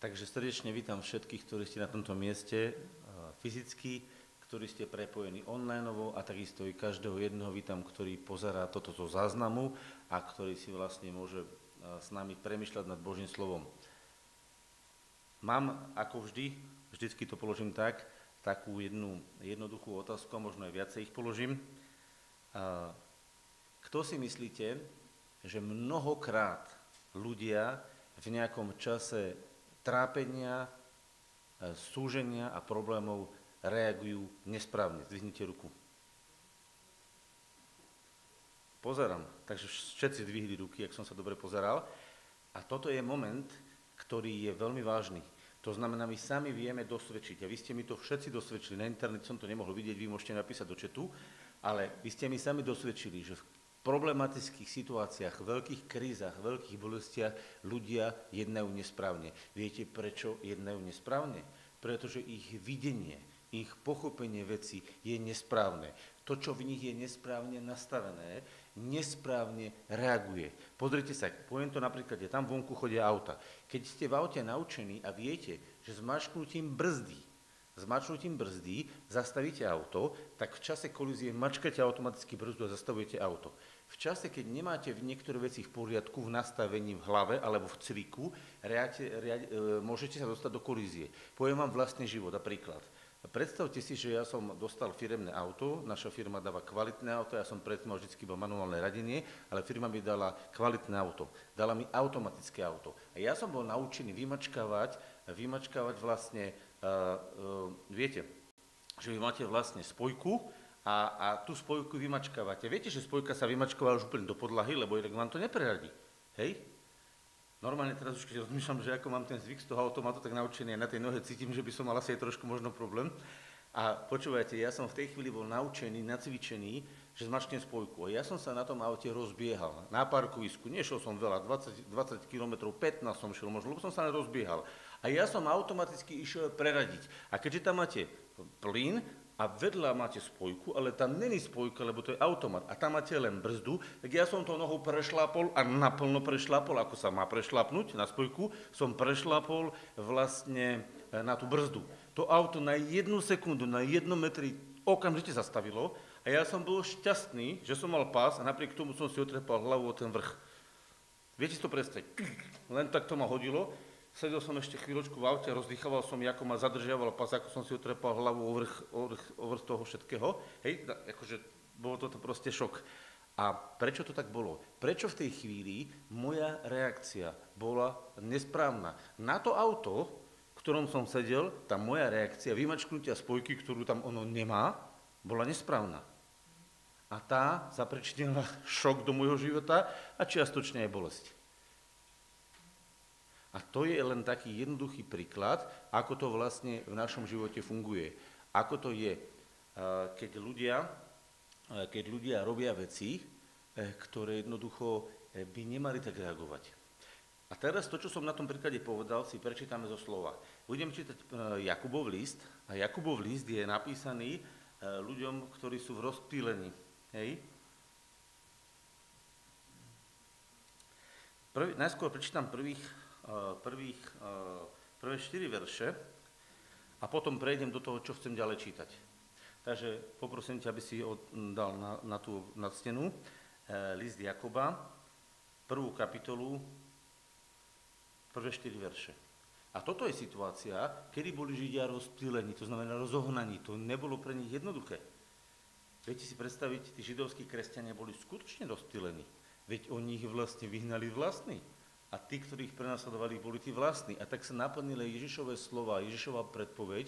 Takže srdečne vítam všetkých, ktorí ste na tomto mieste fyzicky, ktorí ste prepojení online a takisto i každého jedného vítam, ktorý pozerá toto zo záznamu a ktorý si vlastne môže s nami premyšľať nad Božím slovom. Mám, ako vždy, vždycky to položím tak, takú jednu jednoduchú otázku, možno aj viacej ich položím. Kto si myslíte, že mnohokrát ľudia v nejakom čase trápenia, e, súženia a problémov reagujú nesprávne. Zdvihnite ruku. Pozerám, takže všetci zdvihli ruky, ak som sa dobre pozeral. A toto je moment, ktorý je veľmi vážny. To znamená, my sami vieme dosvedčiť. A vy ste mi to všetci dosvedčili. Na internet som to nemohol vidieť, vy môžete napísať do četu, ale vy ste mi sami dosvedčili, že problematických situáciách, veľkých krízach, veľkých bolestiach ľudia jednajú nesprávne. Viete, prečo jednajú nesprávne? Pretože ich videnie, ich pochopenie veci je nesprávne. To, čo v nich je nesprávne nastavené, nesprávne reaguje. Pozrite sa, poviem to napríklad, tam vonku chodia auta. Keď ste v aute naučení a viete, že s mačknutím brzdy zmačnutím brzdy zastavíte auto, tak v čase kolízie mačkate automaticky brzdu a zastavujete auto. V čase, keď nemáte v niektoré veci v poriadku, v nastavení v hlave alebo v cviku, reate, reate, môžete sa dostať do kolízie. Poviem vám vlastný život a príklad. Predstavte si, že ja som dostal firemné auto, naša firma dáva kvalitné auto, ja som predtým mal vždy iba manuálne radenie, ale firma mi dala kvalitné auto. Dala mi automatické auto. A ja som bol naučený vymačkávať, vymačkávať vlastne viete, že vy máte vlastne spojku a, a tú spojku vymačkávate. Viete, že spojka sa vymačkovala už úplne do podlahy, lebo inak vám to nepreradí. Hej? Normálne teraz už keď rozmýšľam, že ako mám ten zvyk z toho automatu, tak naučený na tej nohe cítim, že by som mal asi aj trošku možno problém. A počúvajte, ja som v tej chvíli bol naučený, nacvičený, že zmačknem spojku. A ja som sa na tom aute rozbiehal. Na parkovisku, nešiel som veľa, 20, 20 km, 15 som šiel možno, lebo som sa rozbiehal. A ja som automaticky išiel preradiť. A keďže tam máte plyn a vedľa máte spojku, ale tam není spojka, lebo to je automat a tam máte len brzdu, tak ja som to nohou prešlapol a naplno prešlapol, ako sa má prešlapnúť na spojku, som prešlapol vlastne e, na tú brzdu. To auto na jednu sekundu, na jednom metri okamžite zastavilo a ja som bol šťastný, že som mal pás a napriek tomu som si otrepal hlavu o ten vrch. Viete si to predstaviť? Len tak to ma hodilo Sedel som ešte chvíľočku v aute, rozdýchaval som, ako ma zadržiaval pas, ako som si utrepal hlavu o vrch, o toho všetkého. Hej, akože bolo toto proste šok. A prečo to tak bolo? Prečo v tej chvíli moja reakcia bola nesprávna? Na to auto, v ktorom som sedel, tá moja reakcia, vymačknutia spojky, ktorú tam ono nemá, bola nesprávna. A tá zapričinila šok do môjho života a čiastočne aj bolesť. A to je len taký jednoduchý príklad, ako to vlastne v našom živote funguje. Ako to je, keď ľudia, keď ľudia robia veci, e, ktoré jednoducho by nemali tak reagovať. A teraz to, čo som na tom príklade povedal, si prečítame zo slova. Budem čítať Jakubov list a Jakubov list je napísaný ľuďom, ktorí sú v rozptýlení. Hej? Prvý, najskôr prečítam prvých Eh, prvých, eh, prvé štyri verše a potom prejdem do toho, čo chcem ďalej čítať. Takže poprosím ťa, aby si dal na, na tú na eh, list Jakoba, prvú kapitolu, prvé štyri verše. A toto je situácia, kedy boli Židia rozptýlení, to znamená rozohnaní. To nebolo pre nich jednoduché. Viete si predstaviť, tí židovskí kresťania boli skutočne rozptýlení. Veď oni ich vlastne vyhnali vlastní a tí, ktorí ich prenasledovali, boli tí vlastní. A tak sa naplnili Ježišové slova, Ježišova predpoveď,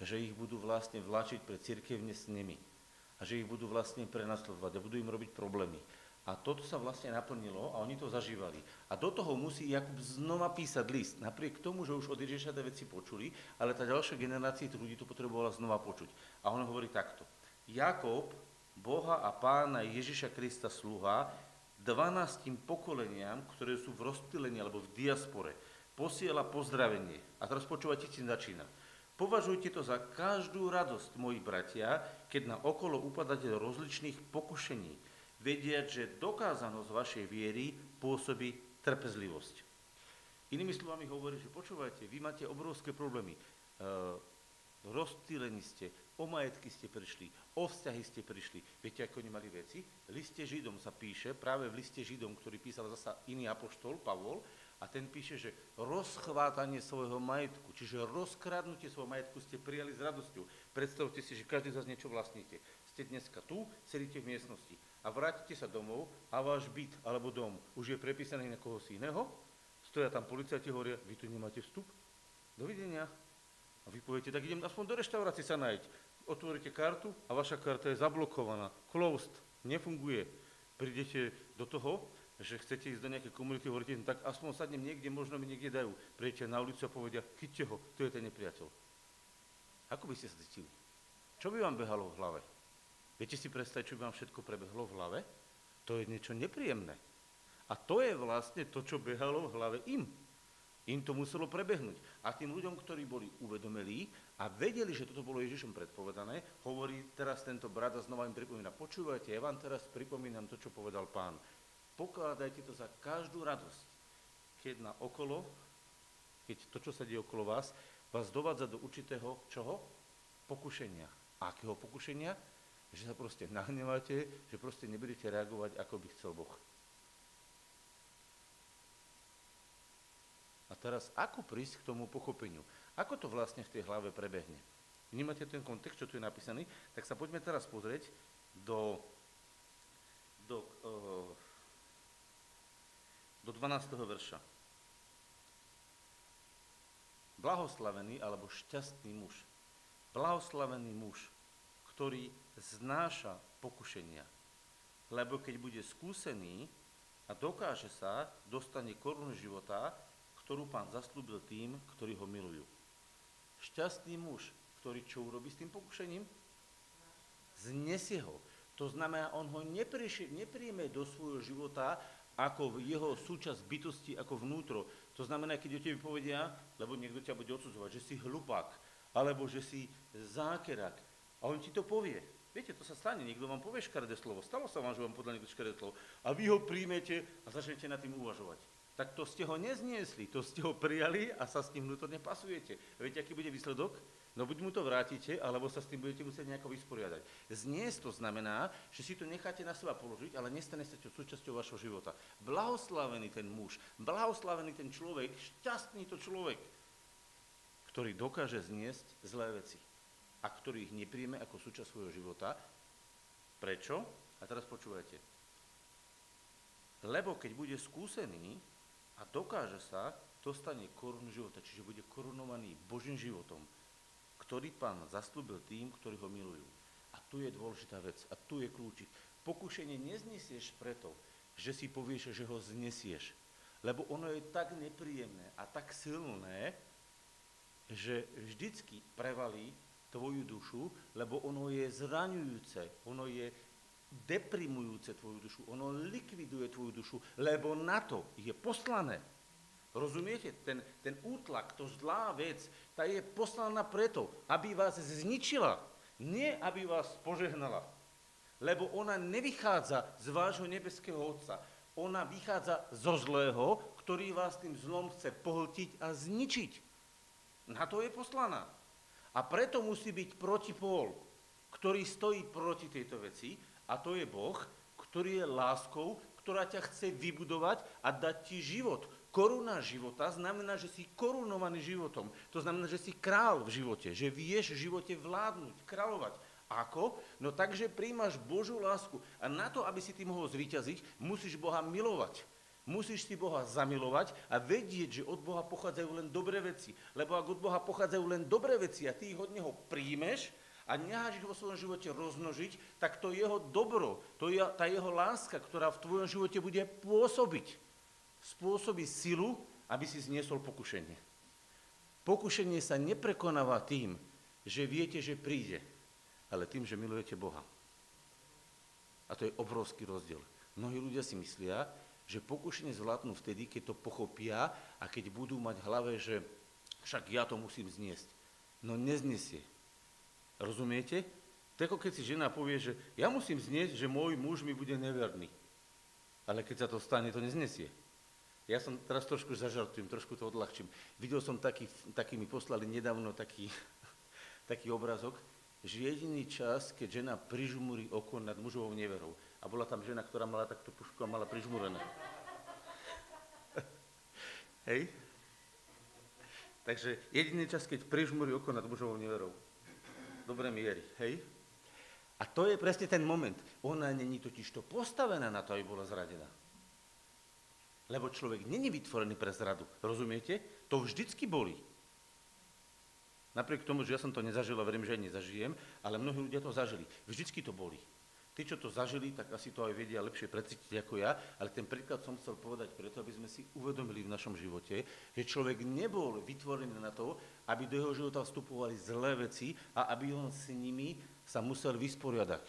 že ich budú vlastne vláčiť pre církevne s nimi. A že ich budú vlastne prenasledovať a budú im robiť problémy. A toto sa vlastne naplnilo a oni to zažívali. A do toho musí Jakub znova písať list, napriek tomu, že už od Ježiša tie veci počuli, ale tá ďalšia generácia ľudí to potrebovala znova počuť. A on hovorí takto. Jakob, Boha a pána Ježiša Krista sluha, 12 pokoleniam, ktoré sú v rozptýlení alebo v diaspore, posiela pozdravenie. A teraz počúvajte, čím začína. Považujte to za každú radosť, moji bratia, keď na okolo upadáte do rozličných pokušení, vediať, že dokázanosť vašej viery pôsobí trpezlivosť. Inými slovami hovorí, že počúvajte, vy máte obrovské problémy. Uh, rozptýlení ste, o majetky ste prišli, o vzťahy ste prišli. Viete, ako oni mali veci? V liste Židom sa píše, práve v liste Židom, ktorý písal zasa iný apoštol, Pavol, a ten píše, že rozchvátanie svojho majetku, čiže rozkradnutie svojho majetku ste prijali s radosťou. Predstavte si, že každý z vás niečo vlastníte. Ste dneska tu, sedíte v miestnosti a vrátite sa domov a váš byt alebo dom už je prepísaný na koho si iného, stoja tam policajti hovoria, vy tu nemáte vstup, dovidenia. A vy poviete, tak idem aspoň do reštaurácie sa nájsť. Otvoríte kartu a vaša karta je zablokovaná, closed, nefunguje. Prídete do toho, že chcete ísť do nejakej komunity, hovoríte, no tak aspoň sadnem niekde, možno mi niekde dajú. Prídete na ulicu a povedia, chyťte ho, to je ten nepriateľ. Ako by ste sa cítili? Čo by vám behalo v hlave? Viete si predstaviť, čo by vám všetko prebehlo v hlave? To je niečo nepríjemné. A to je vlastne to, čo behalo v hlave im. Im to muselo prebehnúť. A tým ľuďom, ktorí boli uvedomelí a vedeli, že toto bolo Ježišom predpovedané, hovorí teraz tento brat a znova im pripomína, počúvajte, ja vám teraz pripomínam to, čo povedal pán pokladajte to za každú radosť, keď na okolo, keď to, čo sa deje okolo vás, vás dovádza do určitého čoho? Pokušenia. Akého pokušenia? Že sa proste nahneváte, že proste nebudete reagovať, ako by chcel Boh. Teraz, ako prísť k tomu pochopeniu? Ako to vlastne v tej hlave prebehne? Vnímate ten kontext, čo tu je napísaný? Tak sa poďme teraz pozrieť do, do uh, do 12. verša. Blahoslavený alebo šťastný muž. Blahoslavený muž, ktorý znáša pokušenia. Lebo keď bude skúsený a dokáže sa, dostane korunu života, ktorú pán zaslúbil tým, ktorí ho milujú. Šťastný muž, ktorý čo urobí s tým pokušením? Znesie ho. To znamená, on ho nepríjme do svojho života ako jeho súčasť bytosti, ako vnútro. To znamená, keď o tebe povedia, lebo niekto ťa bude odsudzovať, že si hlupák, alebo že si zákerak. A on ti to povie. Viete, to sa stane, niekto vám povie škaredé slovo. Stalo sa vám, že vám podľa niekto škaredé slovo. A vy ho príjmete a začnete nad tým uvažovať. Tak to ste ho nezniesli, to ste ho prijali a sa s tým vnútorne pasujete. Viete, aký bude výsledok? No buď mu to vrátite, alebo sa s tým budete musieť nejako vysporiadať. Zniesť to znamená, že si to necháte na seba položiť, ale nestane sa to súčasťou vašho života. Blahoslavený ten muž, blahoslavený ten človek, šťastný to človek, ktorý dokáže zniesť zlé veci a ktorý ich nepríjme ako súčasť svojho života. Prečo? A teraz počúvajte. Lebo keď bude skúsený a dokáže sa, dostane korunu života, čiže bude korunovaný Božím životom ktorý pán zaslúbil tým, ktorí ho milujú. A tu je dôležitá vec, a tu je kľúčik. Pokušenie neznesieš preto, že si povieš, že ho znesieš. Lebo ono je tak nepríjemné a tak silné, že vždycky prevalí tvoju dušu, lebo ono je zraňujúce, ono je deprimujúce tvoju dušu, ono likviduje tvoju dušu, lebo na to je poslané. Rozumiete? Ten, ten útlak, to zlá vec, tá je poslaná preto, aby vás zničila, nie aby vás požehnala. Lebo ona nevychádza z vášho nebeského Otca. Ona vychádza zo zlého, ktorý vás tým zlom chce pohltiť a zničiť. Na to je poslaná. A preto musí byť protipól, ktorý stojí proti tejto veci, a to je Boh, ktorý je láskou, ktorá ťa chce vybudovať a dať ti život, koruna života znamená, že si korunovaný životom. To znamená, že si král v živote, že vieš v živote vládnuť, kráľovať. Ako? No takže príjmaš Božú lásku. A na to, aby si ty mohol zvíťaziť, musíš Boha milovať. Musíš si Boha zamilovať a vedieť, že od Boha pochádzajú len dobré veci. Lebo ak od Boha pochádzajú len dobré veci a ty ich od Neho príjmeš a necháš ich vo svojom živote rozmnožiť, tak to jeho dobro, to je tá jeho láska, ktorá v tvojom živote bude pôsobiť spôsobí silu, aby si zniesol pokušenie. Pokušenie sa neprekonáva tým, že viete, že príde, ale tým, že milujete Boha. A to je obrovský rozdiel. Mnohí ľudia si myslia, že pokušenie zvládnu vtedy, keď to pochopia a keď budú mať v hlave, že však ja to musím zniesť. No neznesie. Rozumiete? To keď si žena povie, že ja musím znieť, že môj muž mi bude neverný. Ale keď sa to stane, to neznesie. Ja som teraz trošku zažartujem, trošku to odľahčím. Videl som taký, taký mi poslali nedávno taký, taký obrazok, že jediný čas, keď žena prižmúri oko nad mužovou neverou. A bola tam žena, ktorá mala takto pušku a mala prižmúrené. Hej? Takže jediný čas, keď prižmúri oko nad mužovou neverou. Dobre miery, hej? A to je presne ten moment. Ona není totiž to postavená na to, aby bola zradená. Lebo človek není vytvorený pre zradu. Rozumiete? To vždycky boli. Napriek tomu, že ja som to nezažil a verím, že aj nezažijem, ale mnohí ľudia to zažili. Vždycky to boli. Tí, čo to zažili, tak asi to aj vedia lepšie precítiť ako ja, ale ten príklad som chcel povedať preto, aby sme si uvedomili v našom živote, že človek nebol vytvorený na to, aby do jeho života vstupovali zlé veci a aby on s nimi sa musel vysporiadať.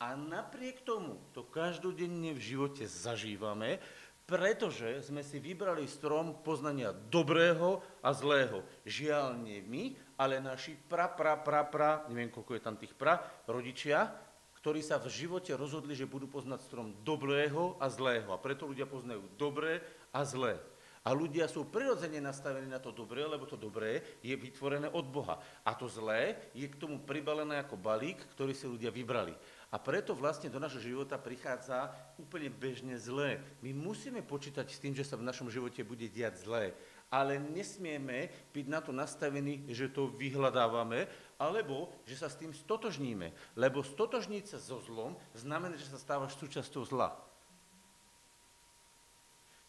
A napriek tomu to každodenne v živote zažívame, pretože sme si vybrali strom poznania dobrého a zlého. Žiaľ nie my, ale naši pra, pra, pra, pra, neviem koľko je tam tých pra, rodičia, ktorí sa v živote rozhodli, že budú poznať strom dobrého a zlého. A preto ľudia poznajú dobré a zlé. A ľudia sú prirodzene nastavení na to dobré, lebo to dobré je vytvorené od Boha. A to zlé je k tomu pribalené ako balík, ktorý si ľudia vybrali. A preto vlastne do našho života prichádza úplne bežne zlé. My musíme počítať s tým, že sa v našom živote bude diať zlé, ale nesmieme byť na to nastavení, že to vyhľadávame, alebo že sa s tým stotožníme. Lebo stotožniť sa so zlom znamená, že sa stávaš súčasťou zla.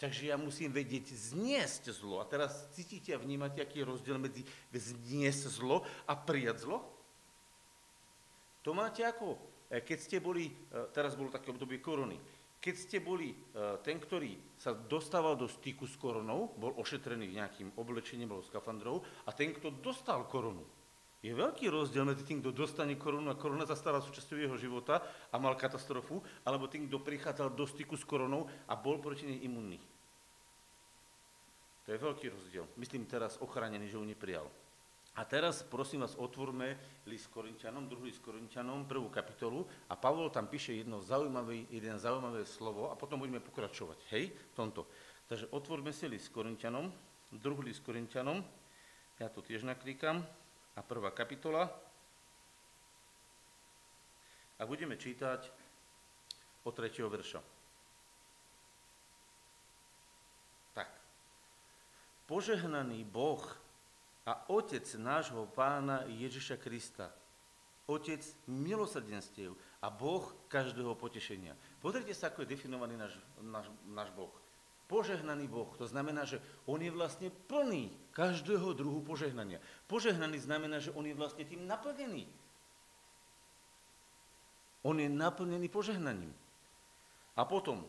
Takže ja musím vedieť zniesť zlo. A teraz cítite a vnímate, aký je rozdiel medzi zniesť zlo a prijať zlo? To máte ako keď ste boli, e, teraz bolo také obdobie korony, keď ste boli e, ten, ktorý sa dostával do styku s koronou, bol ošetrený nejakým oblečením, bol skafandrou, a ten, kto dostal koronu. Je veľký rozdiel medzi tým, kto dostane korunu a korona sa stala súčasťou jeho života a mal katastrofu, alebo tým, kto prichádzal do styku s koronou a bol proti nej imunný. To je veľký rozdiel. Myslím teraz ochránený, že ho neprijal. A teraz prosím vás, otvorme list Korintianom, druhý list Korintianom, prvú kapitolu a Pavol tam píše jedno zaujímavé, jeden zaujímavé slovo a potom budeme pokračovať, hej, v tomto. Takže otvorme si list Korintianom, druhý list Korintianom, ja to tiež naklikám, a prvá kapitola. A budeme čítať od tretieho verša. Tak. Požehnaný Boh a Otec nášho pána Ježiša Krista. Otec milosrdenstiev a Boh každého potešenia. Pozrite sa, ako je definovaný náš, náš, náš Boh. Požehnaný Boh, to znamená, že On je vlastne plný každého druhu požehnania. Požehnaný znamená, že On je vlastne tým naplnený. On je naplnený požehnaním. A potom,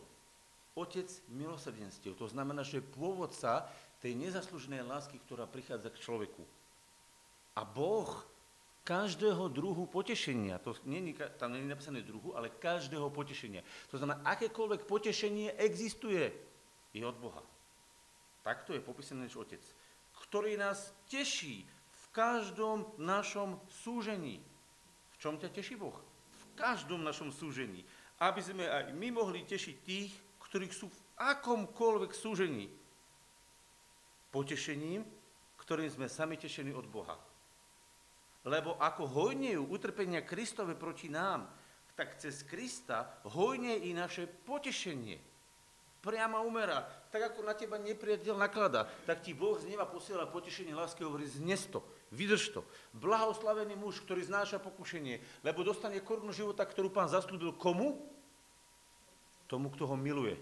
Otec milosrdenstiev, to znamená, že pôvodca tej nezaslúženej lásky, ktorá prichádza k človeku. A Boh každého druhu potešenia, to nie, tam nie je napísané druhu, ale každého potešenia. To znamená, akékoľvek potešenie existuje, je od Boha. Takto je popísaný náš Otec, ktorý nás teší v každom našom súžení. V čom ťa teší Boh? V každom našom súžení. Aby sme aj my mohli tešiť tých, ktorých sú v akomkoľvek súžení potešením, ktorým sme sami tešení od Boha. Lebo ako hojnejú utrpenia Kristove proti nám, tak cez Krista hojne i naše potešenie. Priama umera. Tak ako na teba nepriateľ naklada, tak ti Boh z neba posiela potešenie lásky, hovorí, znes to, vydrž to. Blahoslavený muž, ktorý znáša pokušenie, lebo dostane korunu života, ktorú pán zaslúbil komu? Tomu, kto ho miluje.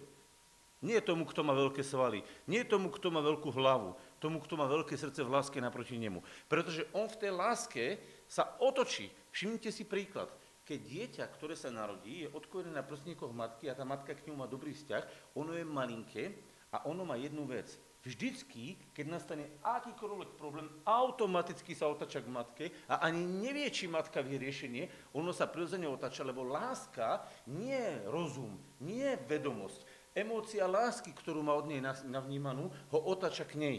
Nie tomu, kto má veľké svaly. Nie tomu, kto má veľkú hlavu. Tomu, kto má veľké srdce v láske naproti nemu. Pretože on v tej láske sa otočí. Všimnite si príklad. Keď dieťa, ktoré sa narodí, je odkojené na prstníkoch matky a tá matka k ňu má dobrý vzťah, ono je malinké a ono má jednu vec. Vždycky, keď nastane akýkoľvek problém, automaticky sa otača k matke a ani nevie, či matka vie riešenie, ono sa prirodzene otača, lebo láska nie je rozum, nie je vedomosť. Emócia lásky, ktorú má od nej navnímanú, ho otača k nej.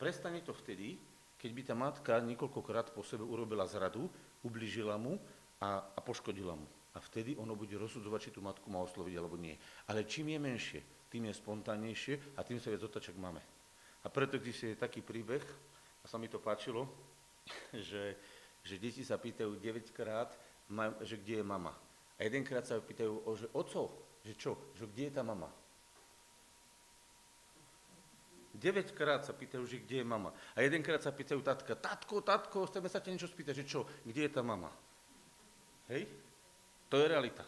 Prestane to vtedy, keď by tá matka niekoľkokrát po sebe urobila zradu, ubližila mu a, a poškodila mu. A vtedy ono bude rozsudzovať, či tú matku má osloviť alebo nie. Ale čím je menšie, tým je spontánnejšie a tým sa viac otačak máme. A preto existuje taký príbeh, a sa mi to páčilo, že, že deti sa pýtajú 9 krát, že kde je mama. A jedenkrát sa pýtajú, že oco, že čo, že kde je tá mama. 9 krát sa pýtajú, že kde je mama. A jedenkrát sa pýtajú tatka, tatko, tatko, chceme sa ťa niečo spýtať, že čo, kde je tá mama. Hej? To je realita.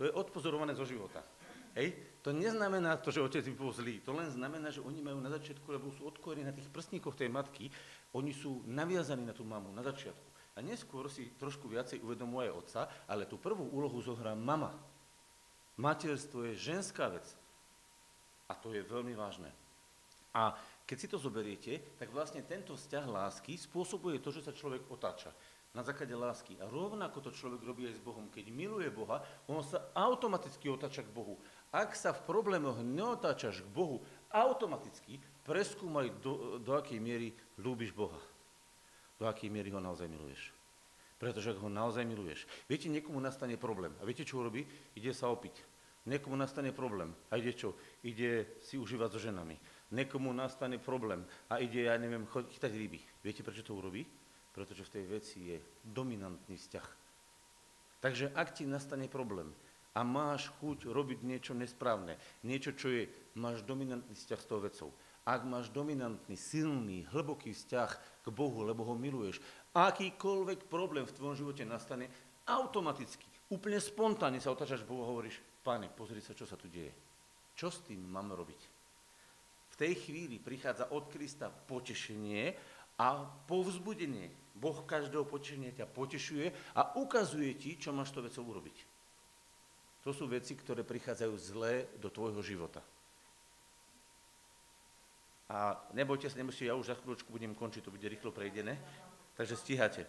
To je odpozorované zo života. Hej? To neznamená to, že otec by bol zlý. To len znamená, že oni majú na začiatku, lebo sú odkorení na tých prstníkoch tej matky, oni sú naviazaní na tú mamu na začiatku. A neskôr si trošku viacej uvedomuje otca, ale tú prvú úlohu zohrá mama. Materstvo je ženská vec. A to je veľmi vážne. A keď si to zoberiete, tak vlastne tento vzťah lásky spôsobuje to, že sa človek otáča na základe lásky. A rovnako to človek robí aj s Bohom. Keď miluje Boha, on sa automaticky otáča k Bohu. Ak sa v problémoch neotáčaš k Bohu, automaticky preskúmaj, do, do akej miery ľúbiš Boha. Do akej miery ho naozaj miluješ. Pretože ho naozaj miluješ. Viete, niekomu nastane problém. A viete, čo urobí? Ide sa opiť. Niekomu nastane problém. A ide čo? Ide si užívať so ženami Nekomu nastane problém a ide, ja neviem, chytať ryby. Viete, prečo to urobí? Pretože v tej veci je dominantný vzťah. Takže ak ti nastane problém a máš chuť robiť niečo nesprávne, niečo, čo je, máš dominantný vzťah s tou vecou, ak máš dominantný, silný, hlboký vzťah k Bohu, lebo ho miluješ, akýkoľvek problém v tvojom živote nastane, automaticky, úplne spontánne sa otáčaš Bohu a hovoríš, páne, pozri sa, čo sa tu deje. Čo s tým mám robiť? v tej chvíli prichádza od Krista potešenie a povzbudenie. Boh každého potešenia ťa potešuje a ukazuje ti, čo máš to vecou urobiť. To sú veci, ktoré prichádzajú zlé do tvojho života. A nebojte sa, nemusí, ja už za chvíľočku budem končiť, to bude rýchlo prejdené, takže stíhate.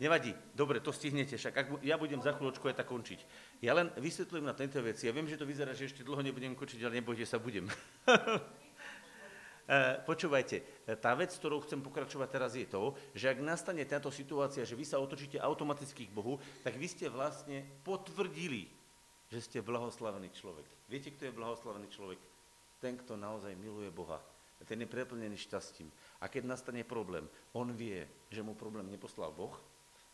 Nevadí, dobre, to stihnete, však ak ja budem za chvíľočku aj tak končiť. Ja len vysvetľujem na tejto veci. Ja viem, že to vyzerá, že ešte dlho nebudem končiť, ale nebojte sa, budem. E, počúvajte, e, tá vec, ktorou chcem pokračovať teraz je to, že ak nastane táto situácia, že vy sa otočíte automaticky k Bohu, tak vy ste vlastne potvrdili, že ste blahoslavený človek. Viete, kto je blahoslavený človek? Ten, kto naozaj miluje Boha. Ten je preplnený šťastím. A keď nastane problém, on vie, že mu problém neposlal Boh,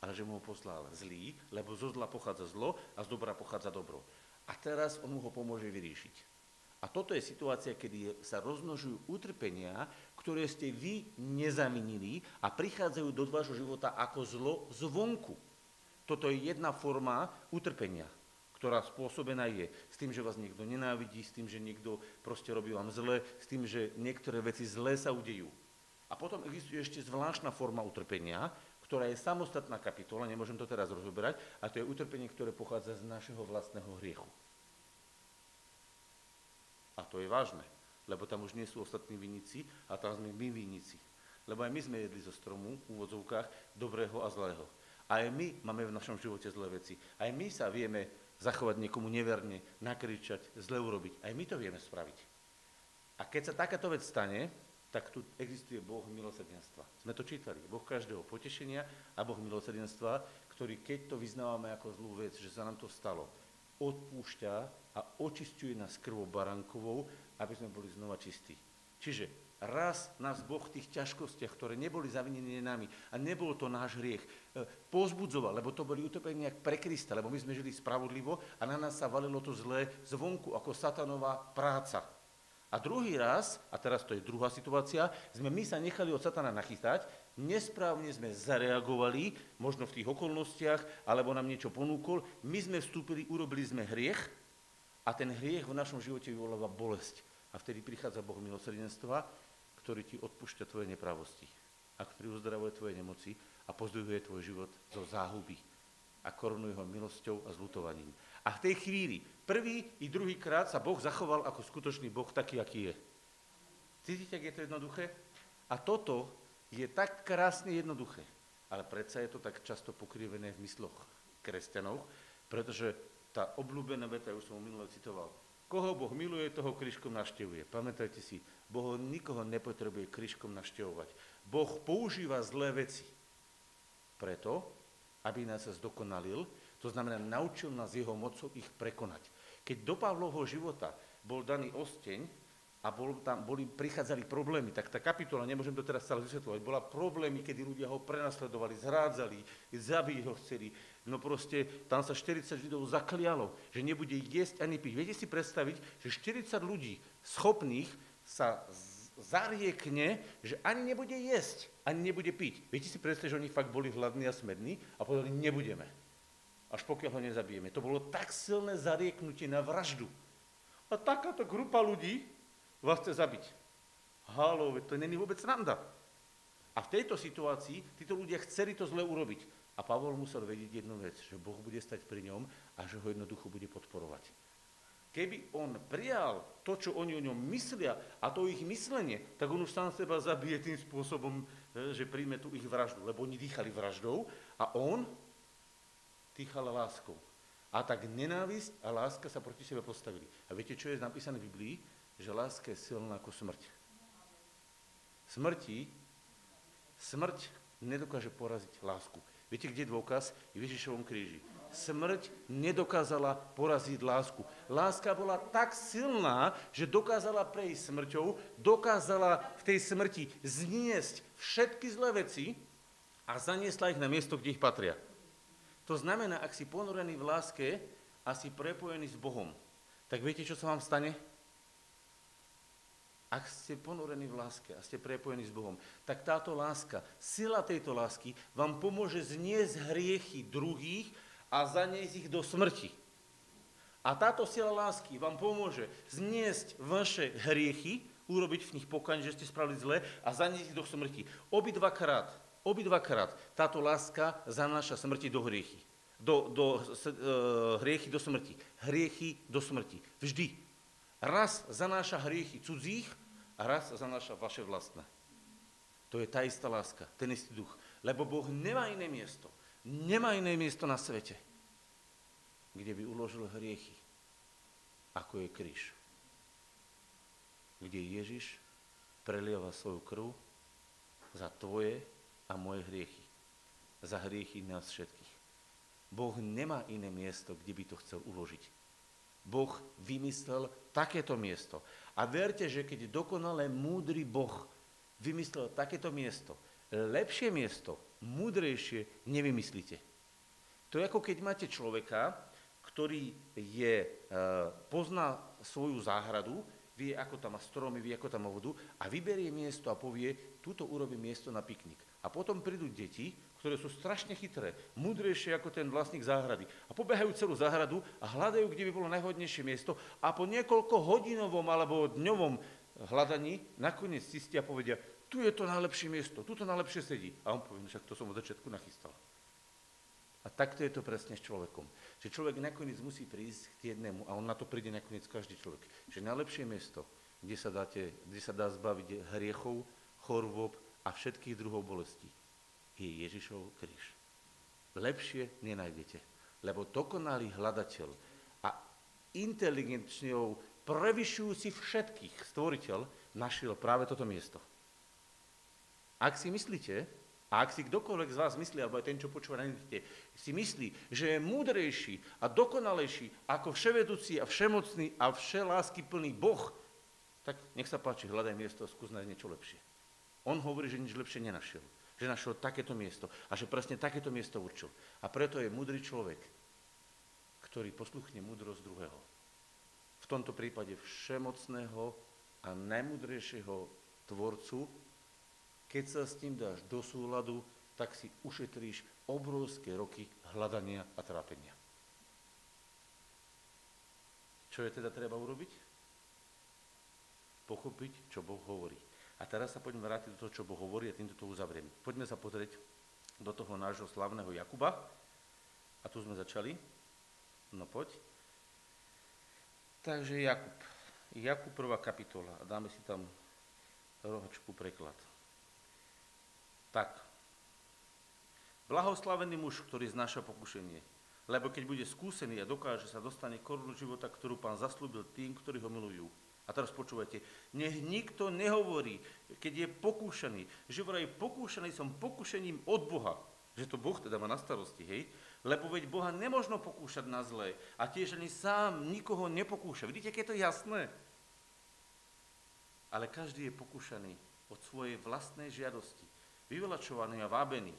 ale že mu ho poslal zlý, lebo zo zla pochádza zlo a z dobra pochádza dobro. A teraz on mu ho pomôže vyriešiť. A toto je situácia, kedy sa rozmnožujú utrpenia, ktoré ste vy nezavinili a prichádzajú do vášho života ako zlo zvonku. Toto je jedna forma utrpenia, ktorá spôsobená je s tým, že vás niekto nenávidí, s tým, že niekto proste robí vám zle, s tým, že niektoré veci zlé sa udejú. A potom existuje ešte zvláštna forma utrpenia, ktorá je samostatná kapitola, nemôžem to teraz rozoberať, a to je utrpenie, ktoré pochádza z našeho vlastného hriechu. A to je vážne, lebo tam už nie sú ostatní vinici, a tam sme my vinici. Lebo aj my sme jedli zo stromu v úvodzovkách dobrého a zlého. Aj my máme v našom živote zlé veci. Aj my sa vieme zachovať niekomu neverne, nakričať, zle urobiť. Aj my to vieme spraviť. A keď sa takáto vec stane, tak tu existuje Boh milosrdenstva. Sme to čítali. Boh každého potešenia a Boh milosrdenstva, ktorý keď to vyznávame ako zlú vec, že sa nám to stalo, odpúšťa a očistuje nás krvou barankovou, aby sme boli znova čistí. Čiže raz nás Boh v tých ťažkostiach, ktoré neboli zavinené nami a nebol to náš hriech, e, pozbudzoval, lebo to boli utrpenia pre Krista, lebo my sme žili spravodlivo a na nás sa valilo to zlé zvonku, ako satanová práca. A druhý raz, a teraz to je druhá situácia, sme my sa nechali od satana nachytať, nesprávne sme zareagovali, možno v tých okolnostiach, alebo nám niečo ponúkol, my sme vstúpili, urobili sme hriech a ten hriech v našom živote vyvoláva bolesť. A vtedy prichádza Boh milosrdenstva, ktorý ti odpúšťa tvoje nepravosti a ktorý uzdravuje tvoje nemoci a pozdvihuje tvoj život zo záhuby a korunuje ho milosťou a zlutovaním. A v tej chvíli, prvý i druhý krát sa Boh zachoval ako skutočný Boh, taký, aký je. Cítite, ak je to jednoduché? A toto je tak krásne jednoduché. Ale predsa je to tak často pokrivené v mysloch kresťanov, pretože tá obľúbená veta, už som minule citoval, koho Boh miluje, toho kryškom naštevuje. Pamätajte si, Boh nikoho nepotrebuje kryškom naštevovať. Boh používa zlé veci preto, aby nás zdokonalil, to znamená, naučil nás jeho mocou ich prekonať. Keď do Pavlovho života bol daný osteň a bol tam, boli, prichádzali problémy, tak tá kapitola, nemôžem to teraz celé vysvetľovať, bola problémy, kedy ľudia ho prenasledovali, zrádzali, zabiť ho chceli. No proste tam sa 40 Židov zaklialo, že nebude jesť ani piť. Viete si predstaviť, že 40 ľudí schopných sa zariekne, že ani nebude jesť, ani nebude piť. Viete si predstaviť, že oni fakt boli hladní a smední a povedali, nebudeme až pokiaľ ho nezabijeme. To bolo tak silné zarieknutie na vraždu. A takáto grupa ľudí vás chce zabiť. Halo, to není vôbec sranda. A v tejto situácii títo ľudia chceli to zle urobiť. A Pavol musel vedieť jednu vec, že Boh bude stať pri ňom a že ho jednoducho bude podporovať. Keby on prijal to, čo oni o ňom myslia a to ich myslenie, tak on už sám seba zabije tým spôsobom, e, že príjme tú ich vraždu, lebo oni dýchali vraždou a on dýchala láskou. A tak nenávisť a láska sa proti sebe postavili. A viete, čo je napísané v Biblii? Že láska je silná ako smrť. Smrti, smrť nedokáže poraziť lásku. Viete, kde je dôkaz? V Ježišovom kríži. Smrť nedokázala poraziť lásku. Láska bola tak silná, že dokázala prejsť smrťou, dokázala v tej smrti zniesť všetky zlé veci a zaniesla ich na miesto, kde ich patria. To znamená, ak si ponorený v láske a si prepojený s Bohom, tak viete, čo sa vám stane? Ak ste ponorení v láske a ste prepojení s Bohom, tak táto láska, sila tejto lásky vám pomôže zniesť hriechy druhých a zaniesť ich do smrti. A táto sila lásky vám pomôže zniesť vaše hriechy, urobiť v nich pokaň, že ste spravili zle a zaniesť ich do smrti. Obidvakrát Obidvakrát táto láska zanáša smrti do hriechy. Do, do, uh, hriechy do smrti. Hriechy do smrti. Vždy. Raz zanáša hriechy cudzích a raz zanáša vaše vlastné. To je tá istá láska, ten istý duch. Lebo Boh nemá iné miesto. Nemá iné miesto na svete, kde by uložil hriechy, ako je kríž. Kde Ježiš prelieva svoju krv za tvoje a moje hriechy. Za hriechy nás všetkých. Boh nemá iné miesto, kde by to chcel uložiť. Boh vymyslel takéto miesto. A verte, že keď dokonale múdry Boh vymyslel takéto miesto, lepšie miesto, múdrejšie nevymyslíte. To je ako keď máte človeka, ktorý je, e, pozná svoju záhradu, vie, ako tam má stromy, vie, ako tam má vodu a vyberie miesto a povie, túto urobím miesto na piknik. A potom prídu deti, ktoré sú strašne chytré, mudrejšie ako ten vlastník záhrady. A pobehajú celú záhradu a hľadajú, kde by bolo najhodnejšie miesto a po niekoľko hodinovom alebo dňovom hľadaní nakoniec zistia a povedia, tu je to najlepšie miesto, tu to najlepšie sedí. A on povie, no však to som od začiatku nachystal. A takto je to presne s človekom. Že človek nakoniec musí prísť k jednému, a on na to príde nakoniec každý človek, že najlepšie miesto, kde sa, dáte, kde sa dá zbaviť hriechov, chorôb, a všetkých druhov bolestí je Ježišov kríž. Lepšie nenájdete, lebo dokonalý hľadateľ a inteligentnou, prevyšujúci všetkých stvoriteľ našiel práve toto miesto. Ak si myslíte, a ak si kdokoľvek z vás myslí, alebo aj ten, čo počúva na nete, si myslí, že je múdrejší a dokonalejší ako vševedúci a všemocný a všelásky plný Boh, tak nech sa páči, hľadaj miesto skús nájsť niečo lepšie. On hovorí, že nič lepšie nenašiel. Že našiel takéto miesto a že presne takéto miesto určil. A preto je múdry človek, ktorý posluchne múdrosť druhého. V tomto prípade všemocného a najmudrejšieho tvorcu, keď sa s tým dáš do súladu, tak si ušetríš obrovské roky hľadania a trápenia. Čo je teda treba urobiť? Pochopiť, čo Boh hovorí. A teraz sa poďme vrátiť do toho, čo Boh hovorí a týmto to uzavriem. Poďme sa pozrieť do toho nášho slavného Jakuba. A tu sme začali. No poď. Takže Jakub. Jakub prvá kapitola. A dáme si tam rohačku preklad. Tak. Blahoslavený muž, ktorý znáša pokušenie. Lebo keď bude skúsený a dokáže sa dostane korunu života, ktorú pán zaslúbil tým, ktorí ho milujú. A teraz počúvajte, nech nikto nehovorí, keď je pokúšaný, že vraj pokúšaný som pokúšením od Boha, že to Boh teda má na starosti, hej, Lebo veď Boha nemožno pokúšať na zlé. A tiež ani sám nikoho nepokúša. Vidíte, aké je to jasné? Ale každý je pokúšaný od svojej vlastnej žiadosti. Vyvelačovaný a vábený.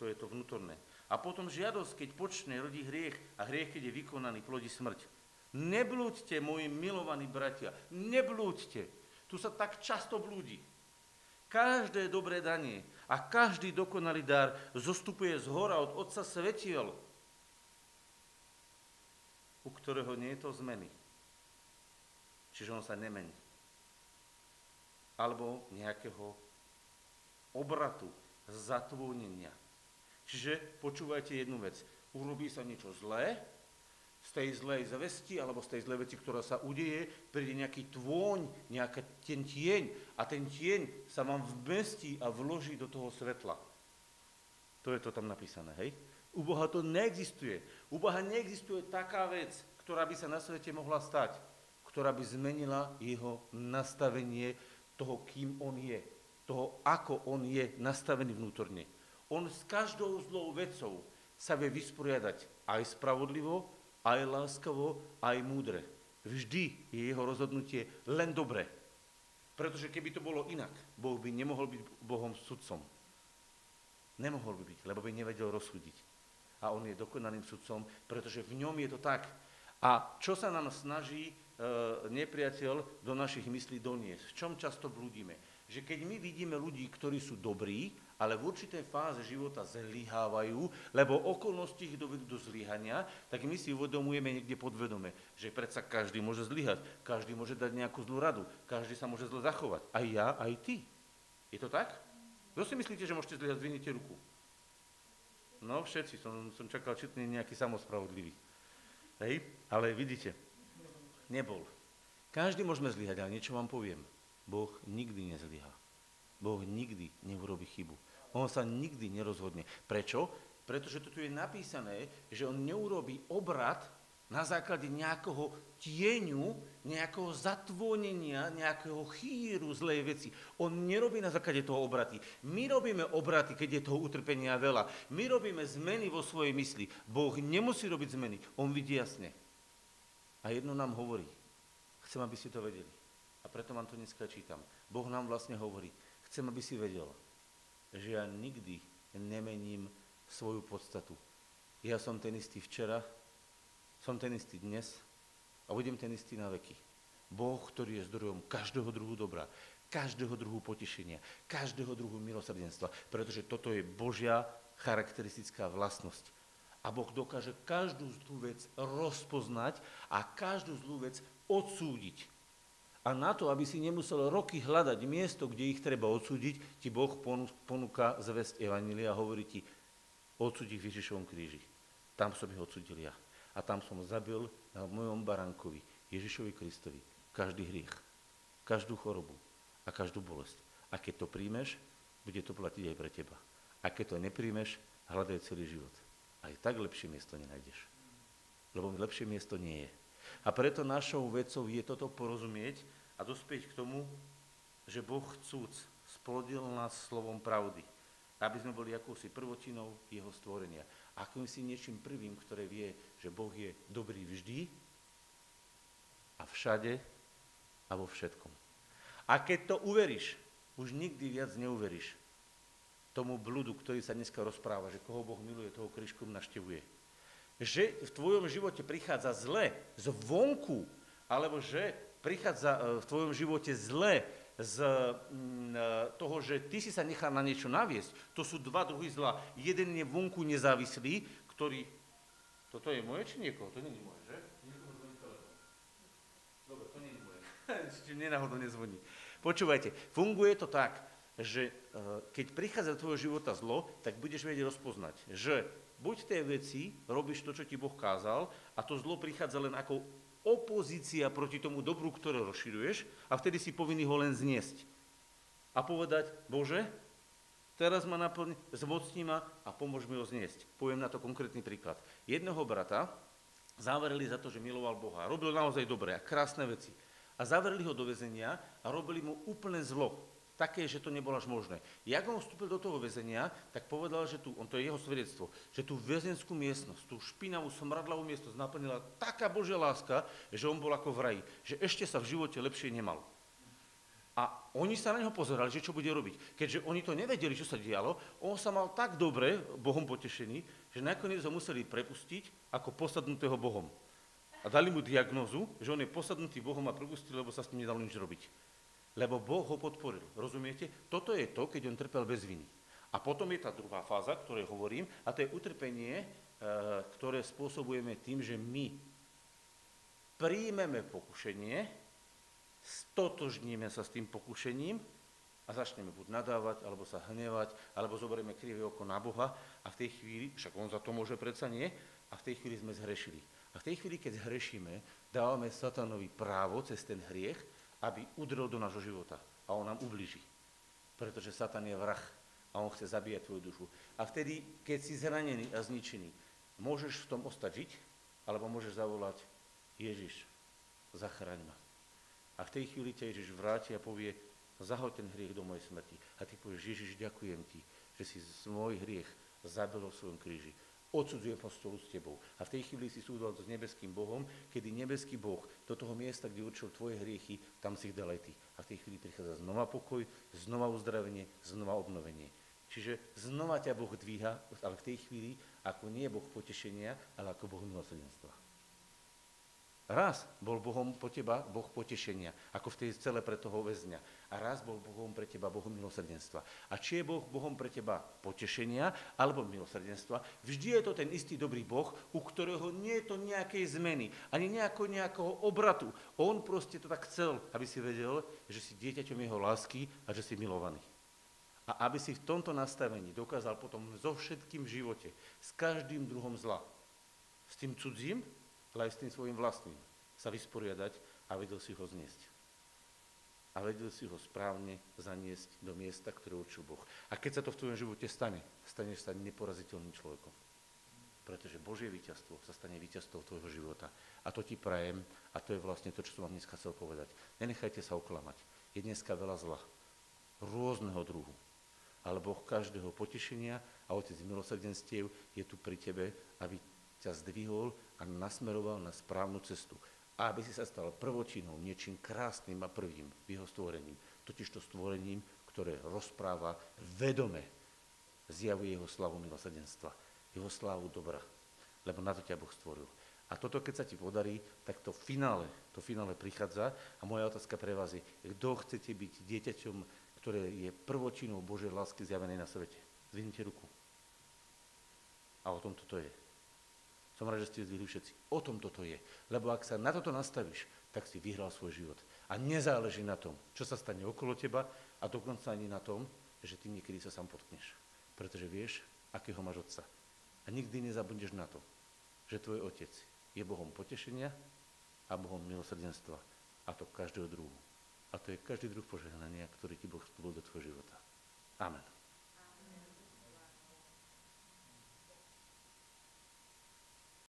To je to vnútorné. A potom žiadosť, keď počne, rodí hriech a hriech, keď je vykonaný, plodí smrť. Neblúďte, moji milovaní bratia, neblúďte. Tu sa tak často blúdi. Každé dobré danie a každý dokonalý dar zostupuje z hora od Otca Svetiel, u ktorého nie je to zmeny. Čiže on sa nemení. Alebo nejakého obratu, zatvúnenia. Čiže počúvajte jednu vec. Urobí sa niečo zlé, z tej zlej zvesti alebo z tej zlej veci, ktorá sa udeje, príde nejaký tvôň, nejaký ten tieň a ten tieň sa vám vmestí a vloží do toho svetla. To je to tam napísané, hej? U Boha to neexistuje. U Boha neexistuje taká vec, ktorá by sa na svete mohla stať, ktorá by zmenila jeho nastavenie toho, kým on je, toho, ako on je nastavený vnútorne. On s každou zlou vecou sa vie vysporiadať aj spravodlivo, aj láskavo, aj múdre. Vždy je jeho rozhodnutie len dobré. Pretože keby to bolo inak, Boh by nemohol byť Bohom sudcom. Nemohol by byť, lebo by nevedel rozsúdiť. A on je dokonalým sudcom, pretože v ňom je to tak. A čo sa nám snaží e, nepriateľ do našich myslí doniesť? V čom často blúdime? Že keď my vidíme ľudí, ktorí sú dobrí, ale v určitej fáze života zlyhávajú, lebo okolnosti ich dovedú do zlyhania, tak my si uvedomujeme niekde podvedome, že predsa každý môže zlyhať, každý môže dať nejakú zlú radu, každý sa môže zle zachovať. Aj ja, aj ty. Je to tak? Kto si myslíte, že môžete zlyhať? Zvinite ruku. No, všetci. Som, som čakal, či nejaký samospravodlivý. Hej? Ale vidíte, nebol. Každý môžeme zlyhať, ale niečo vám poviem. Boh nikdy nezlyhá. Boh nikdy neurobí chybu. On sa nikdy nerozhodne. Prečo? Pretože tu je napísané, že on neurobí obrad na základe nejakého tieňu, nejakého zatvonenia, nejakého chýru zlej veci. On nerobí na základe toho obraty. My robíme obraty, keď je toho utrpenia veľa. My robíme zmeny vo svojej mysli. Boh nemusí robiť zmeny. On vidí jasne. A jedno nám hovorí. Chcem, aby ste to vedeli. A preto vám to dneska čítam. Boh nám vlastne hovorí. Chcem, aby si vedel, že ja nikdy nemením svoju podstatu. Ja som ten istý včera, som ten istý dnes a budem ten istý na veky. Boh, ktorý je zdrojom každého druhu dobra, každého druhu potešenia, každého druhu milosrdenstva, pretože toto je Božia charakteristická vlastnosť. A Boh dokáže každú zlú vec rozpoznať a každú zlú vec odsúdiť. A na to, aby si nemusel roky hľadať miesto, kde ich treba odsúdiť, ti Boh ponúka zväzť Evanília a hovorí ti, odsúdi v Ježišovom kríži. Tam som ich odsudil ja. A tam som zabil na mojom barankovi, Ježišovi Kristovi, každý hriech, každú chorobu a každú bolesť. A keď to príjmeš, bude to platiť aj pre teba. A keď to nepríjmeš, hľadaj celý život. Aj tak lepšie miesto nenájdeš. Lebo lepšie miesto nie je. A preto našou vecou je toto porozumieť a dospieť k tomu, že Boh chcúc splodil nás slovom pravdy, aby sme boli akousi prvotinou jeho stvorenia. Akým si niečím prvým, ktoré vie, že Boh je dobrý vždy a všade a vo všetkom. A keď to uveríš, už nikdy viac neuveríš tomu bludu, ktorý sa dneska rozpráva, že koho Boh miluje, toho kryškom naštevuje že v tvojom živote prichádza zle zvonku, alebo že prichádza e, v tvojom živote zle z mm, e, toho, že ty si sa nechal na niečo naviesť. To sú dva druhy zla. Jeden je vonku nezávislý, ktorý... Toto je moje či niekoho? To nie je moje, že? Dobre, to nie je moje. Čiže nenáhodou nezvoní. Počúvajte, funguje to tak, že e, keď prichádza do tvojho života zlo, tak budeš vedieť rozpoznať, že buď tej veci robíš to, čo ti Boh kázal a to zlo prichádza len ako opozícia proti tomu dobru, ktoré rozširuješ a vtedy si povinný ho len zniesť. A povedať, Bože, teraz ma naplň, zmocni ma a pomôž mi ho zniesť. Poviem na to konkrétny príklad. Jedného brata zavreli za to, že miloval Boha. Robil naozaj dobré a krásne veci. A zavreli ho do väzenia a robili mu úplne zlo. Také, že to nebolo až možné. Jak on vstúpil do toho väzenia, tak povedal, že tu, on to je jeho svedectvo, že tú väzenskú miestnosť, tú špinavú, smradlavú miestnosť naplnila taká Božia láska, že on bol ako v raji, že ešte sa v živote lepšie nemal. A oni sa na neho pozerali, že čo bude robiť. Keďže oni to nevedeli, čo sa dialo, on sa mal tak dobre Bohom potešený, že nakoniec ho museli prepustiť ako posadnutého Bohom. A dali mu diagnozu, že on je posadnutý Bohom a prepustili, lebo sa s ním nedalo nič robiť. Lebo Boh ho podporil. Rozumiete? Toto je to, keď on trpel bez viny. A potom je tá druhá fáza, ktorej hovorím, a to je utrpenie, eh, ktoré spôsobujeme tým, že my príjmeme pokušenie, stotožníme sa s tým pokušením a začneme buď nadávať, alebo sa hnevať, alebo zoberieme krivé oko na Boha a v tej chvíli, však on za to môže predsa nie, a v tej chvíli sme zhrešili. A v tej chvíli, keď zhrešíme, dávame satanovi právo cez ten hriech, aby udrel do nášho života a on nám ubliží. Pretože Satan je vrah a on chce zabíjať tvoju dušu. A vtedy, keď si zranený a zničený, môžeš v tom ostať žiť, alebo môžeš zavolať Ježiš, zachraň ma. A v tej chvíli ťa Ježiš vráti a povie, zahoď ten hriech do mojej smrti. A ty povieš, Ježiš, ďakujem ti, že si môj hriech zabil v svojom kríži. Odsudzujem po stolu s tebou. A v tej chvíli si súdol s nebeským Bohom, kedy nebeský Boh do toho miesta, kde určil tvoje hriechy, tam si ich dal aj ty. A v tej chvíli prichádza znova pokoj, znova uzdravenie, znova obnovenie. Čiže znova ťa Boh dvíha, ale v tej chvíli, ako nie Boh potešenia, ale ako Boh milosrdenstva. Raz bol Bohom po teba Boh potešenia, ako v tej cele pre toho väzňa. A raz bol Bohom pre teba Bohom milosrdenstva. A či je Boh Bohom pre teba potešenia alebo milosrdenstva, vždy je to ten istý dobrý Boh, u ktorého nie je to nejakej zmeny, ani nejako, nejakého obratu. On proste to tak chcel, aby si vedel, že si dieťaťom jeho lásky a že si milovaný. A aby si v tomto nastavení dokázal potom so všetkým v živote, s každým druhom zla, s tým cudzím, ale aj s tým svojim vlastným sa vysporiadať a vedel si ho zniesť. A vedel si ho správne zaniesť do miesta, ktoré určil Boh. A keď sa to v tvojom živote stane, staneš sa neporaziteľným človekom. Pretože Božie víťazstvo sa stane víťazstvom tvojho života. A to ti prajem, a to je vlastne to, čo som vám dneska chcel povedať. Nenechajte sa oklamať. Je dneska veľa zla. Rôzneho druhu. Ale Boh každého potešenia a Otec milosrdenstiev je tu pri tebe, aby ťa zdvihol a nasmeroval na správnu cestu. Aby si sa stal prvočinou, niečím krásnym a prvým v jeho stvorením. Totiž to stvorením, ktoré rozpráva vedome, zjavuje jeho slavu milosrdenstva, jeho slavu dobra. Lebo na to ťa Boh stvoril. A toto, keď sa ti podarí, tak to finále, to finále prichádza. A moja otázka pre vás je, kto chcete byť dieťaťom, ktoré je prvočinou Božej lásky zjavenej na svete? Zvinite ruku. A o tom toto je. Som rád, že ste zdvihli všetci. O tom toto je. Lebo ak sa na toto nastavíš, tak si vyhral svoj život. A nezáleží na tom, čo sa stane okolo teba a dokonca ani na tom, že ty niekedy sa sám potkneš. Pretože vieš, akého máš otca. A nikdy nezabudneš na to, že tvoj otec je Bohom potešenia a Bohom milosrdenstva. A to každého druhu. A to je každý druh požehnania, ktorý ti Boh vstúpil do tvojho života. Amen.